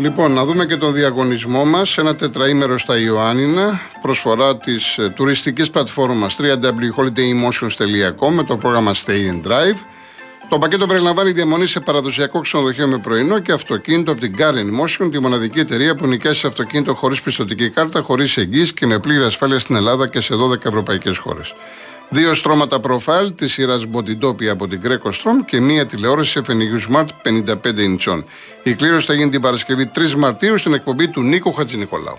Λοιπόν, να δούμε και τον διαγωνισμό μας. Ένα τετραήμερο στα Ιωάννινα. Προσφορά της ε, τουριστικής πλατφόρμας www.holidaymotions.com με το πρόγραμμα Stay and Drive. Το πακέτο περιλαμβάνει διαμονή σε παραδοσιακό ξενοδοχείο με πρωινό και αυτοκίνητο από την Car Motion, τη μοναδική εταιρεία που νοικιάζει αυτοκίνητο χωρίς πιστοτική κάρτα, χωρίς εγγύηση και με πλήρη ασφάλεια στην Ελλάδα και σε 12 ευρωπαϊκές χώρες. Δύο στρώματα προφάλ της σειράς Bodytopia από την Greco Strom και μία τηλεόραση FNU Smart 55 ιντσών. Η κλήρωση θα γίνει την Παρασκευή 3 Μαρτίου στην εκπομπή του Νίκο Χατζηνικολάου.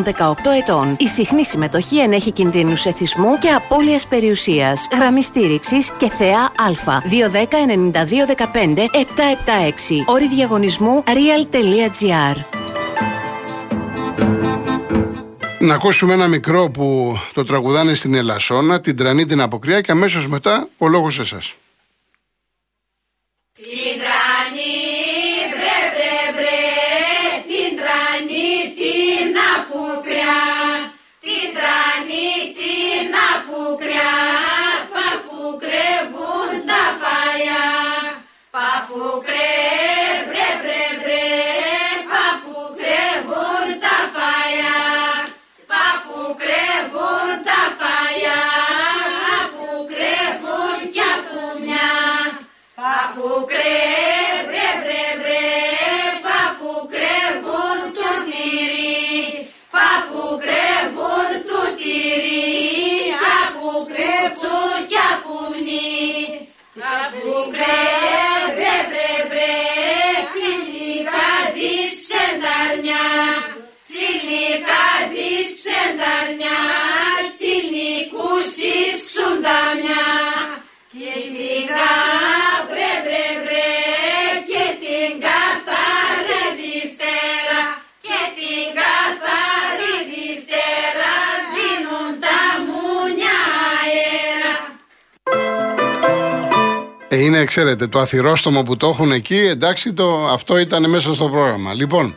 18 ετών. Η συχνή συμμετοχή ενέχει κινδύνους εθισμού και απώλειας περιουσίας. Γραμμή στήριξης και θεά Α. 210-9215-776. Όρη διαγωνισμού real.gr. Να ακούσουμε ένα μικρό που το τραγουδάνε στην Ελασσόνα, την τρανή την αποκριά και αμέσως μετά ο λόγος εσάς. Είναι, ξέρετε, το αθυρόστομο που το έχουν εκεί, εντάξει, το, αυτό ήταν μέσα στο πρόγραμμα. Λοιπόν,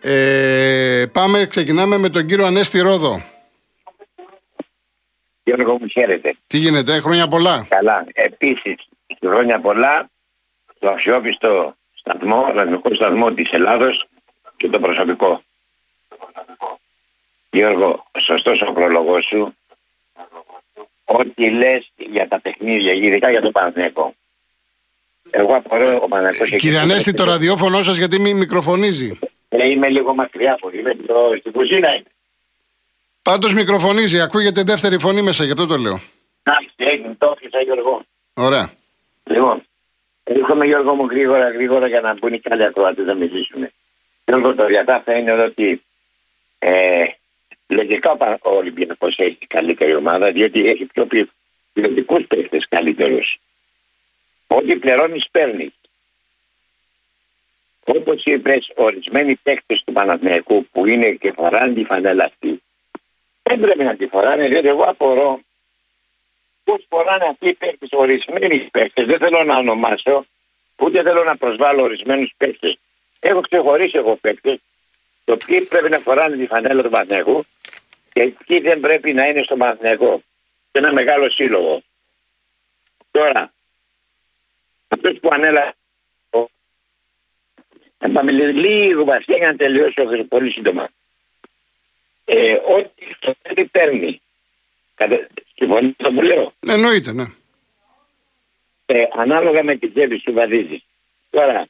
ε, πάμε, ξεκινάμε με τον κύριο Ανέστη Ρόδο. Γιώργο μου χαίρετε. Τι γίνεται, χρόνια πολλά. Καλά. Επίσης, χρόνια πολλά στο αξιόπιστο σταθμό, ραδιοφωνικό σταθμό της Ελλάδος και το προσωπικό. Γιώργο, σωστός ο πρόλογο σου ό,τι λες για τα παιχνίδια, ειδικά για το Παναθηναϊκό. Εγώ απορώ ο Παναθηναϊκός... Κύριε Ανέστη, το ραδιόφωνο σας γιατί μην μικροφωνίζει. Ε, είμαι λίγο μακριά από είμαι το, στην κουζίνα είμαι. Πάντως μικροφωνίζει, ακούγεται δεύτερη φωνή μέσα, γι' αυτό το λέω. Να, έγινε, το έφυγα Γιώργο. Ωραία. Λοιπόν, έρχομαι Γιώργο μου γρήγορα, γρήγορα για να μπουν και άλλοι ακροατέ να μιλήσουν. Γιώργο, το διατάφτα είναι ότι ε, Λογικά ο Ολυμπιακός έχει καλύτερη ομάδα, διότι έχει πιο ποιοτικούς παίχτε καλύτερους. Ό,τι πληρώνεις, παίρνει. Όπως είπες, ορισμένοι παίχτε του Παναθηναϊκού που είναι και φοράνε τη φανέλα αυτή, δεν πρέπει να τη φοράνε, διότι εγώ απορώ πώς φοράνε αυτοί οι παίχτε, ορισμένοι παίχτε. Δεν θέλω να ονομάσω, ούτε θέλω να προσβάλλω ορισμένους παίχτε. Έχω ξεχωρίσει εγώ παίχτε, το ποιοι πρέπει να φοράνε τη φανέλα του Παναθηναϊκού και εκεί δεν πρέπει να είναι στο Μαθηναϊκό. Σε ένα μεγάλο σύλλογο. Τώρα, αυτός που ανέλαβε. Να πάμε λίγο βασικά για να τελειώσω πολύ σύντομα. Ε, ό,τι το θέλει παίρνει. Συμφωνείτε το που λέω; Εννοείται, ναι. ε, ανάλογα με την θέληση του βαδίζει. Τώρα,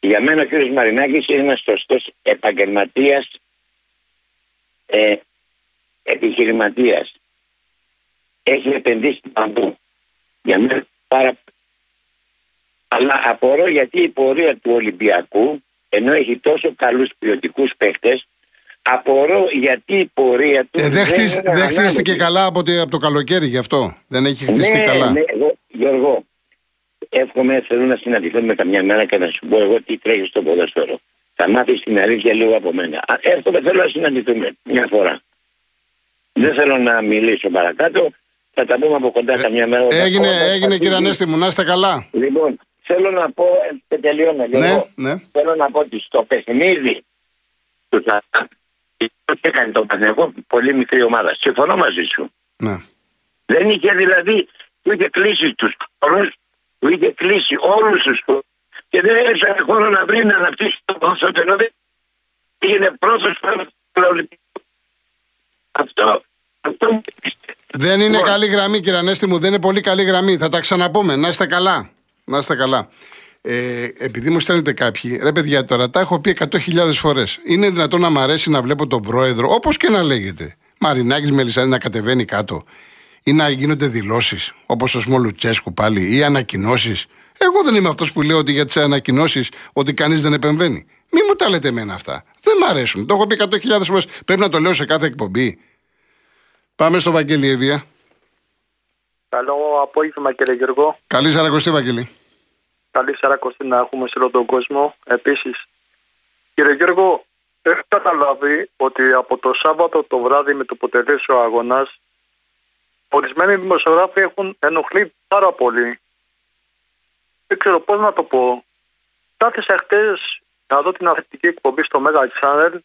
για μένα ο κ. Μαρινάκης είναι ένας σωστός επαγγελματίας ε, επιχειρηματίας. Έχει επενδύσει παντού. Για μένα πάρα αλλά απορώ γιατί η πορεία του Ολυμπιακού ενώ έχει τόσο καλούς ποιοτικούς παίκτες απορώ γιατί η πορεία του ε, δεν, δεν χτίστηκε καλά από, από το καλοκαίρι γι' αυτό. Δεν έχει χτιστεί ναι, καλά. ναι, εγώ, Γιώργο εύχομαι θέλω να συναντηθούμε καμιά μέρα και να σου πω εγώ τι τρέχει στο ποδοσφαίρο θα μάθεις την αλήθεια λίγο από μένα. Εύχομαι θέλω να συναντηθούμε μια φορά δεν θέλω να μιλήσω παρακάτω θα τα πούμε από κοντά ε, καμιά μέρα. Έγινε, έγινε κύριε Ανέστη μου, να είστε καλά. Λοιπόν, θέλω να πω, και τελειώνω ναι, ναι. θέλω να πω ότι στο παιχνίδι του έκανε το Παναγό πολύ μικρή ομάδα. Συμφωνώ μαζί σου. Ναι. Δεν είχε δηλαδή, που είχε κλείσει τους χώρου, που είχε κλείσει όλους τους χώρου και δεν έφερε χώρο να βρει να αναπτύξει το ποδόσφαιρο ενώ δεν έγινε πρώτος Αυτό, αυτό δεν είναι καλή γραμμή, κύριε Ανέστη μου. Δεν είναι πολύ καλή γραμμή. Θα τα ξαναπούμε. Να είστε καλά. Να είστε καλά. Ε, επειδή μου στέλνετε κάποιοι, ρε παιδιά, τώρα τα έχω πει 100.000 φορές. Είναι δυνατόν να μ' αρέσει να βλέπω τον πρόεδρο, όπως και να λέγεται, Μαρινάκης Μελισάνη να κατεβαίνει κάτω ή να γίνονται δηλώσεις, όπως ο Σμολουτσέσκου πάλι, ή ανακοινώσεις. Εγώ δεν είμαι αυτός που λέω ότι για τις ανακοινώσεις ότι κανείς δεν επεμβαίνει. Μη μου τα λέτε εμένα αυτά. Δεν μ' αρέσουν. Το έχω πει 100.000 φορές. Πρέπει να το λέω σε κάθε εκπομπή. Πάμε στο Βαγγέλη Εύβοια. Καλό απόγευμα κύριε Γιώργο. Καλή Σαρακοστή Βαγγέλη. Καλή Σαρακοστή να έχουμε σε όλο τον κόσμο. Επίσης, κύριε Γιώργο, έχω καταλάβει ότι από το Σάββατο το βράδυ με το που τελείωσε ο αγώνας ορισμένοι δημοσιογράφοι έχουν ενοχλεί πάρα πολύ. Δεν ξέρω πώς να το πω. Κάθισα χτες να δω την αθλητική εκπομπή στο Mega Channel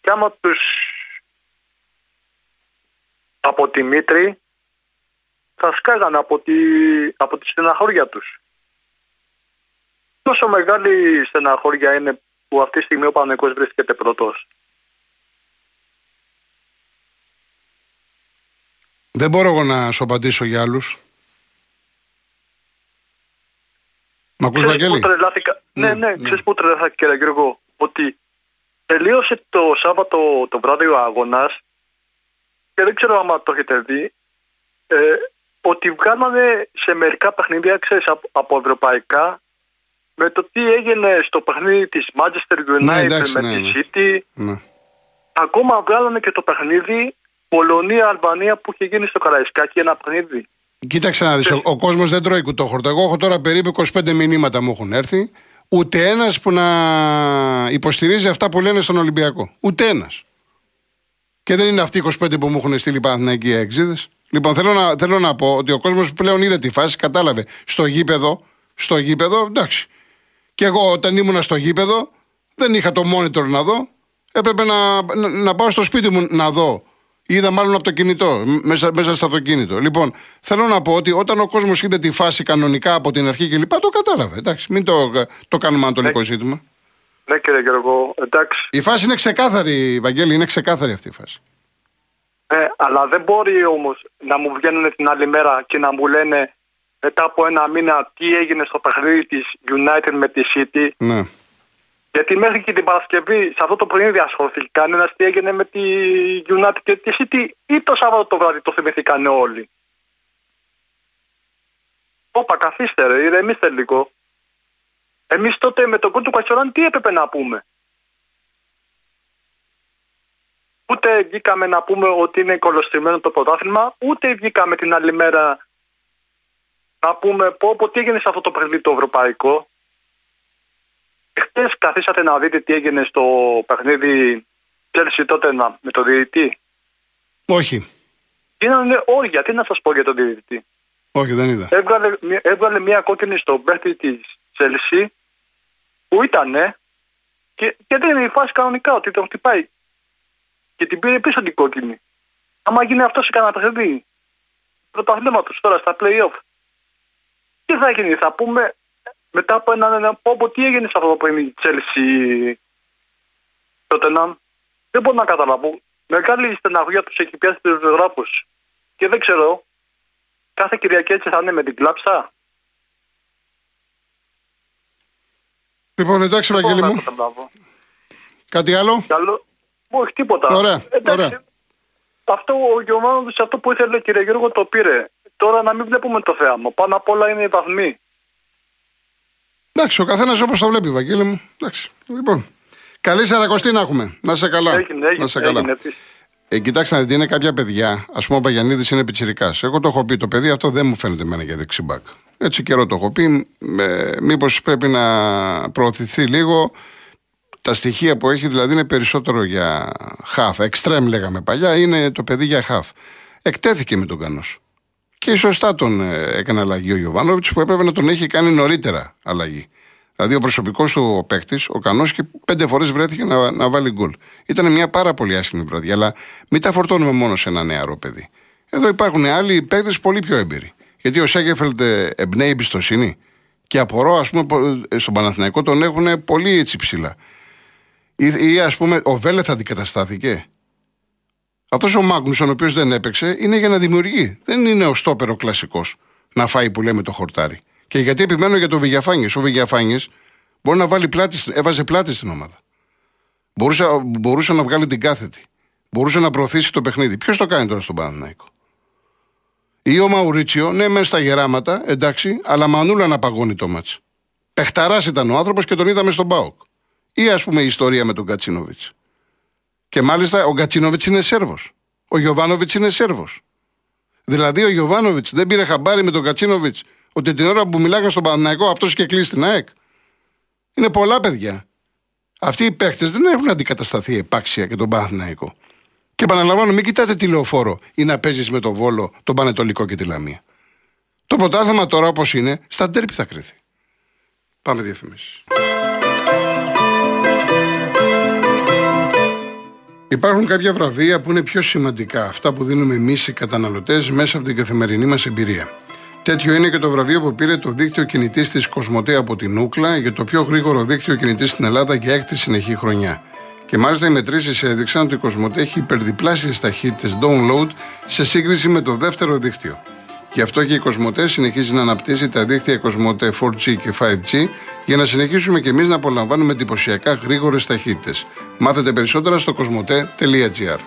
και άμα τους από τη Μήτρη θα σκάγανε από τη, από τη στεναχώρια τους. Τόσο μεγάλη στεναχώρια είναι που αυτή τη στιγμή ο Πανεκός βρίσκεται πρώτος. Δεν μπορώ εγώ να σου απαντήσω για άλλους. Μ' ακούς Βαγγέλη; Ναι, ναι, ναι, ναι. ξέρεις πού τρελάθηκα κύριε Γιώργο; Ότι τελείωσε το Σάββατο το βράδυ ο αγώνας και δεν ξέρω αν το έχετε δει, ε, ότι βγάλανε σε μερικά παιχνίδια, ξέρεις, από, ευρωπαϊκά, με το τι έγινε στο παιχνίδι της Manchester ναι, United με ναι, τη ναι. City. Ναι. Ακόμα βγάλανε και το παιχνίδι Πολωνία-Αλβανία που είχε γίνει στο Καραϊσκάκι ένα παιχνίδι. Κοίταξε να δεις, ο, ο κόσμος δεν τρώει κουτόχορτο. Εγώ έχω τώρα περίπου 25 μηνύματα μου έχουν έρθει. Ούτε ένας που να υποστηρίζει αυτά που λένε στον Ολυμπιακό. Ούτε ένας. Και δεν είναι αυτοί οι 25 που μου έχουν στείλει Παναθηναϊκοί έξιδε. Λοιπόν, θέλω να, θέλω να πω ότι ο κόσμος πλέον είδε τη φάση, κατάλαβε. Στο γήπεδο, στο γήπεδο, εντάξει. Και εγώ όταν ήμουν στο γήπεδο, δεν είχα το monitor να δω. Έπρεπε να, να, να πάω στο σπίτι μου να δω. Είδα μάλλον από το κινητό, μέσα, μέσα στο αυτοκίνητο. Λοιπόν, θέλω να πω ότι όταν ο κόσμος είδε τη φάση κανονικά από την αρχή κλπ. Το κατάλαβε. Εντάξει, μην το, το κάνουμε ανατολικό ζήτημα. Ναι, κύριε Γιώργο, εντάξει. Η φάση είναι ξεκάθαρη, Βαγγέλη, είναι ξεκάθαρη αυτή η φάση. Ε, αλλά δεν μπορεί όμως να μου βγαίνουν την άλλη μέρα και να μου λένε μετά από ένα μήνα τι έγινε στο παιχνίδι της United με τη City. Ναι. Γιατί μέχρι και την Παρασκευή σε αυτό το παιχνίδι ασχολήθηκε κανένας τι έγινε με τη United και τη City ή το Σάββατο το βράδυ το θυμηθήκαν όλοι; Όπα, καθίστε ρε, ηρεμήστε λίγο. Εμείς τότε με τον κόντου Κατσοράν τι έπρεπε να πούμε; Ούτε βγήκαμε να πούμε ότι είναι κολοστημένο το πρωτάθλημα, ούτε βγήκαμε την άλλη μέρα να πούμε πω, πω τι έγινε σε αυτό το παιχνίδι το ευρωπαϊκό. Χθε καθίσατε να δείτε τι έγινε στο παιχνίδι Chelsea τότε με το διαιτητή. Όχι. Είναι όρια, τι να σας πω για τον διαιτητή; Όχι, δεν είδα. Έβγαλε, έβγαλε μια κόκκινη στο παίχτη της Chelsea που ήταν και, και δεν είναι η φάση κανονικά ότι τον χτυπάει. Και την πήρε πίσω την κόκκινη. Άμα γίνει αυτό σε κανένα παιχνίδι πρωταθλήματο τώρα στα playoff. Τι θα γίνει, θα πούμε μετά από έναν πώ τι έγινε σε αυτό το παιχνίδι Τότε να. Δεν μπορώ να καταλάβω. Μεγάλη στεναχωρία τους έχει πιάσει του ζωγράφου. Και δεν ξέρω, κάθε Κυριακή έτσι θα είναι με την κλάψα; Λοιπόν, εντάξει, Βαγγέλη μου. Κάτι άλλο; Καλό. Όχι, τίποτα. Ωραία. Εντάξει, ωραία. Αυτό ο Γιωμάνο αυτό που ήθελε, κύριε Γιώργο, το πήρε. Τώρα να μην βλέπουμε το θέαμα. Πάνω απ' όλα είναι οι βαθμοί. Εντάξει, ο καθένας όπως το βλέπει, Βαγγέλη μου. Εντάξει. Λοιπόν. Καλή Σαρακοστή να έχουμε. Να σε καλά. Έγινε, έγινε. να σε καλά. έγινε επίσης. Ε, κοιτάξτε να δείτε, είναι κάποια παιδιά. Α πούμε, ο Παγιανίδη είναι πιτσυρικά. Εγώ το έχω πει, το παιδί αυτό δεν μου φαίνεται εμένα για δεξιμπάκ. Έτσι καιρό το έχω πει. Ε, Μήπως πρέπει να προωθηθεί λίγο. Τα στοιχεία που έχει δηλαδή είναι περισσότερο για χαφ. Εξτρέμ λέγαμε παλιά, είναι το παιδί για χαφ. Εκτέθηκε με τον Κανός. Και σωστά τον ε, έκανε αλλαγή ο Γιωβάνοβιτς που έπρεπε να τον έχει κάνει νωρίτερα αλλαγή. Δηλαδή ο προσωπικός του παίκτης, ο Κανός, και πέντε φορές βρέθηκε να, να βάλει γκολ. Ήταν μια πάρα πολύ άσχημη βραδιά, αλλά μην τα φορτώνουμε μόνο σε ένα νεαρό παιδί. Εδώ υπάρχουν άλλοι παίκτες πολύ πιο έμπειροι. Γιατί ο Σέγκεφελντ ε, εμπνέει εμπιστοσύνη. Και απορώ, ας πούμε, πο- ε, στον Παναθηναϊκό τον έχουν πολύ έτσι ψηλά. Ή, ή ας πούμε, ο Βέλεθ αντικαταστάθηκε. Αυτός ο Μάγνουσον, ο οποίος δεν έπαιξε, είναι για να δημιουργεί. Δεν είναι ο στόπερο κλασικός να φάει που λέμε το χορτάρι. Και γιατί επιμένω για τον Βηγιαφάνιες. Ο Βηγιαφάνιες μπορεί να βάλει πλάτη, στην- έβαζε πλάτη στην ομάδα. Μπορούσε, μπορούσε να βγάλει την κάθετη. Μπορούσε να προωθήσει το παιχνίδι. Ποιος το κάνει τώρα στον Παναθηναϊκό; Ή ο Μαουρίτσιο, ναι, μεν στα γεράματα, εντάξει, αλλά μανούλα να παγώνει το μάτς. Πεχταράς ήταν ο άνθρωπος και τον είδαμε στον Πάοκ. Ή ας πούμε η ιστορία με τον Κατσίνοβιτς. Και μάλιστα ο Γκατσίνοβιτ είναι Σέρβος. Ο Γιωβάνοβιτς είναι Σέρβος. Δηλαδή ο Γιωβάνοβιτς δεν πήρε χαμπάρι με τον Γκατσίνοβιτ ότι την ώρα που μιλάγα στον Παναναϊκό αυτός και κλείσει την ΑΕΚ. Είναι πολλά παιδιά. Αυτοί οι παίχτε δεν έχουν αντικατασταθεί επάξια και τον Παναθηναϊκό. Και επαναλαμβάνω, μην κοιτάτε τηλεοφόρο ή να παίζεις με τον Βόλο, τον Πανετολικό και τη Λαμία. Το πρωτάθλημα τώρα όπως είναι, στα ντέρπι θα κρυθεί. Πάμε διαφημίσεις. Υπάρχουν κάποια βραβεία που είναι πιο σημαντικά, αυτά που δίνουμε εμείς οι καταναλωτές μέσα από την καθημερινή μας εμπειρία. Τέτοιο είναι και το βραβείο που πήρε το δίκτυο κινητής της Κοσμοτέ από την Ούκλα για το πιο γρήγορο δίκτυο κινητής στην Ελλάδα για έκτη συνεχή χρονιά. Και μάλιστα οι μετρήσεις έδειξαν ότι η Κοσμοτέ έχει υπερδιπλάσιες ταχύτητες download σε σύγκριση με το δεύτερο δίκτυο. Γι' αυτό και η Κοσμοτέ συνεχίζει να αναπτύσσει τα δίκτυα Κοσμοτέ 4G και 5G για να συνεχίσουμε και εμείς να απολαμβάνουμε εντυπωσιακά γρήγορες ταχύτητες. Μάθετε περισσότερα στο κοσμοτέ.gr.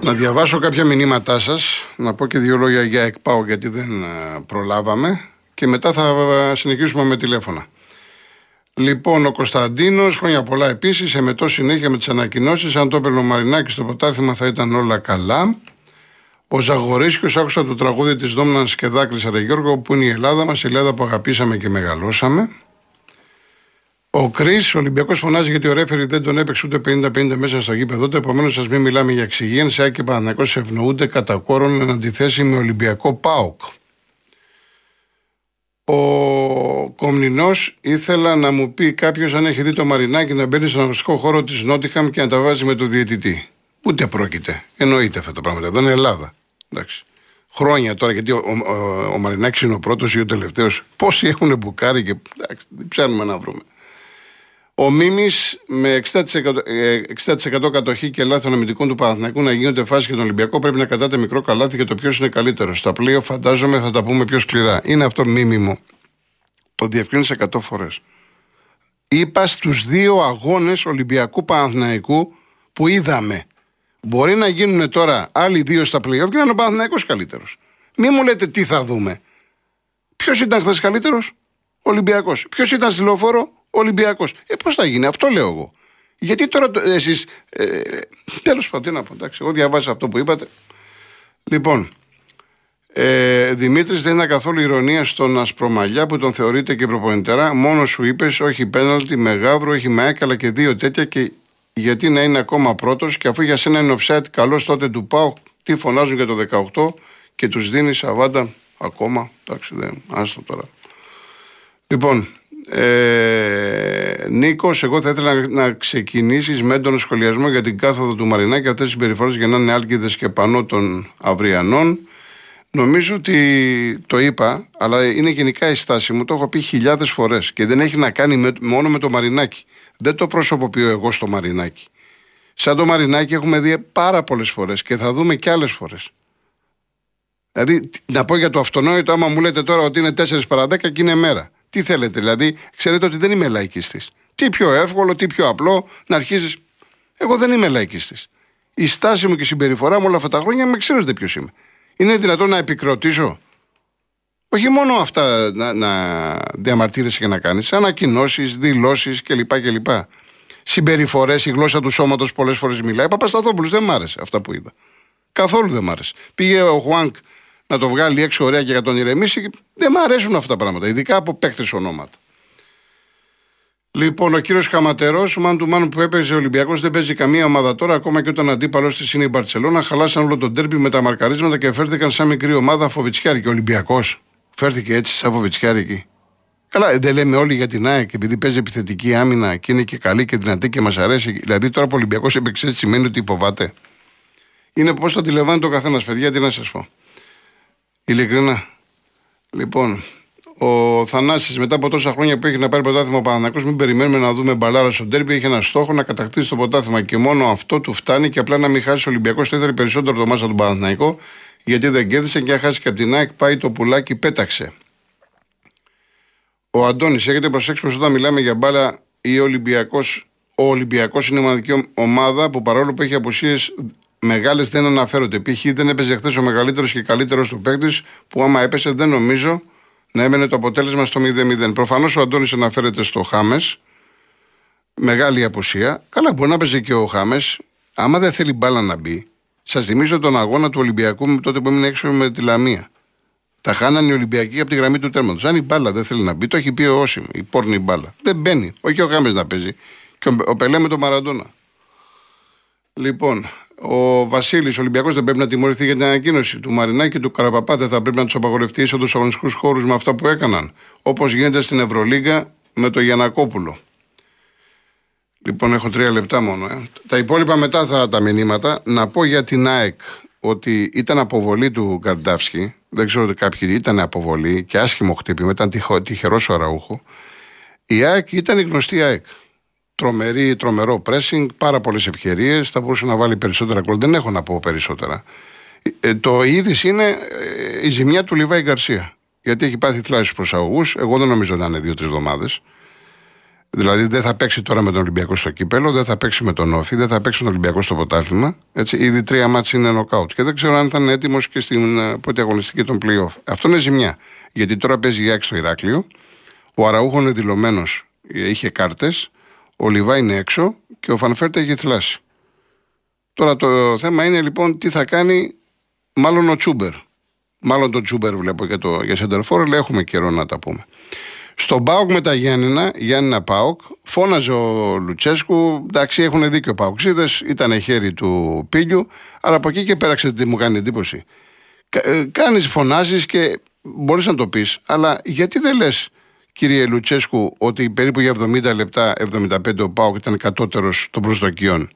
Να διαβάσω κάποια μηνύματά σας, να πω και δύο λόγια για ΕΚΠΑΟ γιατί δεν ε, προλάβαμε και μετά θα ε, συνεχίσουμε με τηλέφωνα. Λοιπόν, ο Κωνσταντίνος, χρόνια πολλά επίσης, εμετός συνέχεια με τις ανακοινώσεις. Αν το έπαιρνε ο Μαρινάκης στο πρωτάθλημα θα ήταν όλα καλά. Ο Ζαγορίσκιο, άκουσα το τραγούδι της Δόμνας και δάκρυσα, ρε Γιώργο, που είναι η Ελλάδα μας, η Ελλάδα που αγαπήσαμε και μεγαλώσαμε. Ο Κρι, ο Ολυμπιακός φωνάζει γιατί ο Ρέφερη δεν τον έπαιξε ούτε 50-50 μέσα στο γήπεδο του. Επομένως, ας μην μιλάμε για εξυγίανση. Άκη και Παναγιακό ευνοούνται κατά κόρον εν αντιθέσει με Ολυμπιακό ΠΑΟΚ. Ο Κομνηνός ήθελα να μου πει κάποιος αν έχει δει το Μαρινάκι να μπαίνει στον αγωνιστικό χώρο της Νότιχαμ και να τα βάζει με το διαιτητή. Ούτε πρόκειται. Εννοείται αυτά τα πράγματα. Εδώ είναι Ελλάδα. Εντάξει. Χρόνια τώρα, γιατί ο, ο, ο, ο Μαρινάκης είναι ο πρώτος ή ο τελευταίος. Πόσοι έχουν μπουκάρει και. Εντάξει, ψάχνουμε να βρούμε. Ο Μίμης με 60%, ε, 60% κατοχή και λάθη των αμυντικών του Παναθηναϊκού να γίνονται φάσει για τον Ολυμπιακό πρέπει να κρατάτε μικρό καλάθι για το ποιος είναι καλύτερος. Στα πλοία φαντάζομαι θα τα πούμε πιο σκληρά. Είναι αυτό μίμημο. Το διευκρίνησε 100 φορές. Είπα στους δύο αγώνες Ολυμπιακού Παναθηναϊκού που είδαμε. Μπορεί να γίνουν τώρα άλλοι δύο στα πλοία και να είναι ο Παναθηναϊκός καλύτερος. Μη μου λέτε τι θα δούμε. Ποιος ήταν χθες καλύτερος, Ολυμπιακός. Ποιος ήταν στη λεωφόρο, Ολυμπιακός. Ε, πώς θα γίνει, αυτό λέω εγώ. Γιατί τώρα εσείς. Ε, Τέλος πάντων, τι να πω. Εντάξει, εγώ διαβάζω αυτό που είπατε. Λοιπόν, ε, Δημήτρης, δεν είναι καθόλου ηρωνία στον Ασπρομαλιά που τον θεωρείται και προπονητέρα. Μόνος σου είπες, όχι πέναλτι, με γάβρο, όχι με έκαλα και δύο τέτοια και γιατί να είναι ακόμα πρώτος και αφού για σένα είναι offside, καλός τότε του πάω. Τι φωνάζουν για το 18 και τους δίνει σαβάντα ακόμα. Εντάξει, δεν. Άστο τώρα. Λοιπόν, ε, Νίκος, εγώ θα ήθελα να, να ξεκινήσεις με έντονο σχολιασμό για την κάθοδο του Μαρινά και αυτές τις συμπεριφορές για να είναι άλκηδε και πανώ των αυριανών. Νομίζω ότι το είπα, αλλά είναι γενικά η στάση μου. Το έχω πει χιλιάδες φορές και δεν έχει να κάνει με, μόνο με το Μαρινάκι. Δεν το προσωποποιώ εγώ στο Μαρινάκι. Σαν το Μαρινάκι έχουμε δει πάρα πολλές φορές και θα δούμε και άλλες φορές. Δηλαδή, να πω για το αυτονόητο, άμα μου λέτε τώρα ότι είναι 4 παρα 10 και είναι μέρα. Τι θέλετε, δηλαδή, ξέρετε ότι δεν είμαι λαϊκιστή. Τι πιο εύκολο, τι πιο απλό να αρχίζεις. Εγώ δεν είμαι λαϊκιστή. Η στάση μου και η συμπεριφορά μου όλα αυτά τα χρόνια με ξέρετε ποιος είμαι. Είναι δυνατόν να επικροτήσω; Όχι μόνο αυτά να, να διαμαρτύρεσαι και να κάνεις, ανακοινώσεις, δηλώσεις κλπ. κλπ. Συμπεριφορές, η γλώσσα του σώματος πολλές φορές μιλάει. Παπασταθόπουλος δεν μ' άρεσε αυτά που είδα. Καθόλου δεν μ' άρεσε. Πήγε ο Χουάνκ να το βγάλει έξω ωραία και για τον ηρεμήσει. Δεν μ' αρέσουν αυτά τα πράγματα, ειδικά από παίκτες ονόματα. Λοιπόν, ο κύριος Χαματερός, ο μαν του μάνου που έπαιζε ο Ολυμπιακός, δεν παίζει καμία ομάδα τώρα. Ακόμα και όταν αντίπαλος της είναι η Μπαρσελόνα, χαλάσαν όλο τον τέρπι με τα μαρκαρίσματα και φέρθηκαν σαν μικρή ομάδα Φοβιτσιάρη. Και ο Ολυμπιακός φέρθηκε έτσι σαν Φοβιτσιάρη εκεί. Καλά, δεν λέμε όλοι για την ΑΕΚ επειδή παίζει επιθετική άμυνα και είναι και καλή και δυνατή και μας αρέσει. Δηλαδή τώρα που ο Ολυμπιακός έπαιξε έτσι σημαίνει ότι υποβάται. Είναι πώς το αντιλαμβάνεται ο καθένας, παιδιά, τι να σας πω. Ειλικρινά. Λοιπόν, ο Θανάσης μετά από τόσα χρόνια που έχει να πάρει πρωτάθλημα ο Παναθυνακό, μην περιμένουμε να δούμε μπαλάρα στο τέρπι. Έχει ένα στόχο να κατακτήσει το πρωτάθλημα και μόνο αυτό του φτάνει και απλά να μην χάσει ο Ολυμπιακός. Το ήθελε περισσότερο το μάσα του Παναθυναϊκό, γιατί δεν κέρδισε και αν χάσει και από την ΑΕΚ πάει το πουλάκι πέταξε. Ο Αντώνης, έχετε προσέξει πως όταν μιλάμε για μπάλα ή Ολυμπιακός, ο Ολυμπιακός είναι η μοναδική ομάδα που παρόλο που έχει απουσίες μεγάλες δεν αναφέρονται. Π.χ. δεν έπαιζε χθες ο μεγαλύτερος και καλύτερος του παίκτη που άμα έπεσε δεν νομίζω να έμενε το αποτέλεσμα στο 0-0. Προφανώς ο Αντώνης αναφέρεται στο Χάμες. Μεγάλη απουσία. Καλά, μπορεί να παίζει και ο Χάμες. Άμα δεν θέλει μπάλα να μπει, σας θυμίζω τον αγώνα του Ολυμπιακού με τότε που έμεινε έξω με τη Λαμία. Τα χάνανε οι Ολυμπιακοί από τη γραμμή του τέρματος. Αν η μπάλα δεν θέλει να μπει, το έχει πει ο Όσιμ, η πόρνη μπάλα. Δεν μπαίνει. Όχι ο Χάμες να παίζει. Και ο Πελέ με τον Μαραντόνα. Λοιπόν, ο Βασίλης, ο Ολυμπιακός δεν πρέπει να τιμωρηθεί για την ανακοίνωση του Μαρινάκη και του Καραπαπά. Δεν θα πρέπει να τους απαγορευτεί είσοδο στου αγωνιστικούς χώρους με αυτά που έκαναν. Όπως γίνεται στην Ευρωλίγκα με το Γιανακόπουλο. Λοιπόν, έχω τρία λεπτά μόνο. Ε. Τα υπόλοιπα μετά θα τα μηνύματα. Να πω για την ΑΕΚ ότι ήταν αποβολή του Γκαρντάφσκι. Δεν ξέρω ότι κάποιοι ήταν αποβολή και άσχημο χτύπημα. Ήταν τυχερός ο Αραούχο. Η ΑΕΚ ήταν η γνωστή ΑΕΚ τρομερή, τρομερό pressing, πάρα πολλές ευκαιρίες. Θα μπορούσε να βάλει περισσότερα γκολ. Δεν έχω να πω περισσότερα. Ε, το είδης είναι ε, η ζημιά του Λιβάη Γκαρσία. Γιατί έχει πάθει θλάσει προσαγωγούς. Εγώ δεν νομίζω να είναι δύο-τρεις εβδομάδες. Δηλαδή δεν θα παίξει τώρα με τον Ολυμπιακό στο κύπελο, δεν θα παίξει με τον Όφη, δεν θα παίξει με τον Ολυμπιακό στο ποτάθλημα. Έτσι, ήδη τρία μάτια είναι νοκάουτ. Και δεν ξέρω αν ήταν έτοιμος και στην ε, πρώτη αγωνιστική των playoff. Αυτό είναι ζημιά. Γιατί τώρα παίζει η Άκη στο Ηράκλειο. Ο Αραούχο είναι δηλωμένος, είχε κάρτες. Ο Λιβά είναι έξω και ο Φανφέρτα έχει θλάσει. Τώρα το θέμα είναι λοιπόν τι θα κάνει μάλλον ο Τσούμπερ. Μάλλον το Τσούμπερ βλέπω για, το, για Σεντερφόρ, αλλά έχουμε καιρό να τα πούμε. Στον Πάοκ με τα Γιάννηνα, Γιάννηνα Πάοκ, φώναζε ο Λουτσέσκου. Εντάξει, έχουν δίκιο Πάοκσίδε, ήταν χέρι του πίλιου, αλλά από εκεί και πέρα τι μου κάνει εντύπωση. Ε, Κάνεις, φωνάζεις και μπορείς να το πεις, αλλά γιατί δεν λες κύριε Λουτσέσκου, ότι περίπου για 70 λεπτά, 75 ο Πάοκ ήταν κατώτερος των προσδοκιών.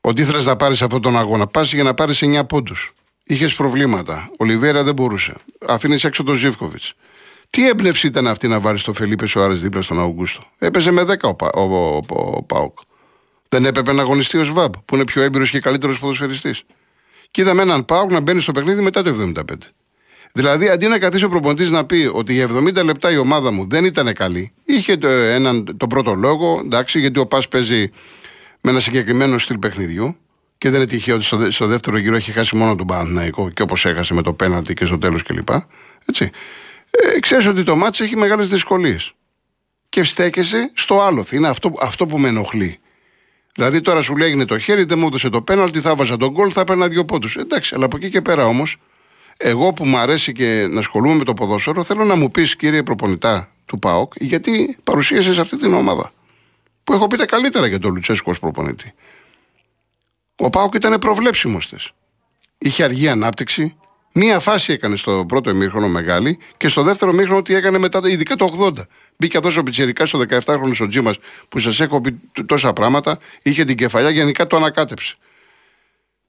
Ότι ήθελε να πάρει αυτόν τον αγώνα. Πα για να πάρει 9 πόντους. Είχες προβλήματα. Ο Λιβέρα δεν μπορούσε. Αφήνεις έξω τον Ζήφκοβιτς. Τι έμπνευση ήταν αυτή να βάλεις το Φελίπε Σοάρε δίπλα στον Αουγκούστο. Έπαιζε με 10 ο, ο, ο, ο Πάοκ. Δεν έπρεπε να αγωνιστεί ο Σβάμπ, που είναι πιο έμπειρος και καλύτερος ποδοσφαιριστής. Και είδαμε έναν Πάοκ να μπαίνει στο παιχνίδι μετά το 75. Δηλαδή, αντί να καθίσει ο προπονητής να πει ότι για 70 λεπτά η ομάδα μου δεν ήταν καλή, είχε το, έναν, το πρώτο λόγο, εντάξει, γιατί ο Πας παίζει με ένα συγκεκριμένο στυλ παιχνιδιού και δεν είναι τυχαίο ότι στο, στο δεύτερο γύρο έχει χάσει μόνο τον Παναθηναϊκό και όπως έχασε με το πέναλτι και στο τέλος κλπ. Έτσι. Ε, ξέρεις ότι το μάτσο έχει μεγάλες δυσκολίες. Και στέκεσαι στο άλλο. Είναι αυτό, αυτό που με ενοχλεί. Δηλαδή τώρα σου λέει το χέρι, δεν μου έδωσε το πέναλτι, θα βάζα τον γκολ, θα έπαιρνα δύο πόντους. Εντάξει, αλλά από εκεί και πέρα όμως εγώ που μου αρέσει και να ασχολούμαι με το ποδόσφαιρο, θέλω να μου πεις, κύριε προπονητά του ΠΑΟΚ, γιατί παρουσίασες αυτή την ομάδα. Που έχω πει τα καλύτερα για τον Λουτσέσκο ως προπονητή. Ο ΠΑΟΚ ήταν προβλέψιμος τε. Είχε αργή ανάπτυξη. Μία φάση έκανε στο πρώτο ημίχρονο μεγάλη και στο δεύτερο ημίχρονο τι έκανε μετά, ειδικά το 80. Μπήκε αυτό ο Πιτσερικά στο 17χρονο ο Τζίμας που σας έχω πει τόσα πράγματα. Είχε την κεφαλιά, γενικά το ανακάτεψε.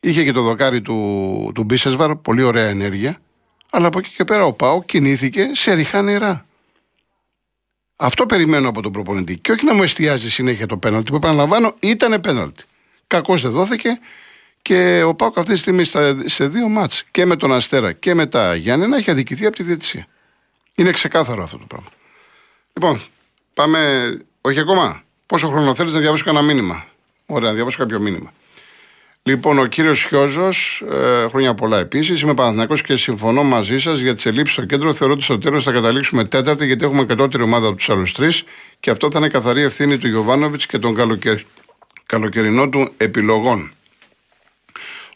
Είχε και το δοκάρι του, του Μπίσεσβαρ, πολύ ωραία ενέργεια. Αλλά από εκεί και πέρα ο Πάο κινήθηκε σε ριχά νερά. Αυτό περιμένω από τον προπονητή. Και όχι να μου εστιάζει συνέχεια το πέναλτι που επαναλαμβάνω ήταν πέναλτι. Κακώς δεν δόθηκε Και ο Πάοκ αυτή τη στιγμή στα, σε δύο μάτς και με τον Αστέρα και με τα Γιάννενα έχει αδικηθεί από τη διαιτησία. Είναι ξεκάθαρο αυτό το πράγμα. Λοιπόν, πάμε. Όχι ακόμα. Πόσο χρόνο θέλεις να διαβάσω κανένα μήνυμα; Ωραία, να διαβάσω κάποιο μήνυμα. Λοιπόν, ο κύριος Χιόζος, ε, χρόνια πολλά επίσης. Είμαι Παναθυνακό και συμφωνώ μαζί σας για τις ελλείψεις στο κέντρο. Θεωρώ ότι στο τέλος θα καταλήξουμε τέταρτη, γιατί έχουμε κατώτερη ομάδα από τους άλλους τρεις και αυτό θα είναι καθαρή ευθύνη του Γιωβάνοβιτς και των καλοκαιρι... καλοκαιρινών του επιλογών.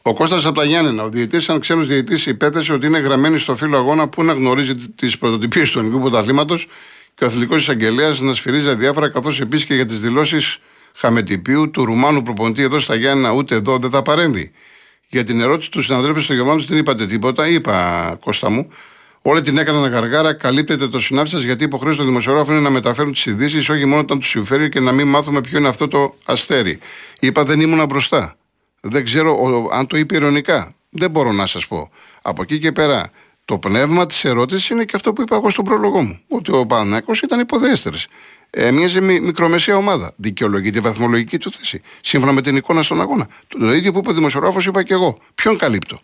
Ο Κώστας από τα Γιάννενα, ο διαιτητής, σαν ξένος διαιτητής, υπέθεσε ότι είναι γραμμένη στο φύλλο αγώνα που να γνωρίζει τις πρωτοτυπίες του ελληνικού πρωταθλήματος και ο αθλητικός εισαγγελέας να σφυρίζει διάφορα, καθώς επίσης και για τις δηλώσεις χαμετυπίου του Ρουμάνου προπονητή εδώ στα Γιάννα, ούτε εδώ δεν θα παρέμβει. Για την ερώτηση του συναδέλφου στο Γερμανό δεν είπατε τίποτα. Είπα, Κώστα μου, Όλη την έκαναν γαργάρα, καλύπτεται το συνάφη σας γιατί η υποχρέωση των δημοσιογράφων είναι να μεταφέρουν τις ειδήσεις, όχι μόνο όταν τους συμφέρει και να μην μάθουμε ποιο είναι αυτό το αστέρι. Είπα δεν ήμουν μπροστά. Δεν ξέρω ο, αν το είπε ηρωνικά. Δεν μπορώ να σας πω. Από εκεί και πέρα, το πνεύμα της ερώτησης είναι και αυτό που είπα εγώ στον πρόλογο μου. Ότι ο Πανάκο ήταν υποδέστερης έμοιαζε με μικρομεσαία ομάδα. Δικαιολογεί τη βαθμολογική του θέση. Σύμφωνα με την εικόνα στον αγώνα. Το, το ίδιο που είπε ο δημοσιογράφος, είπα και εγώ. Ποιον καλύπτω;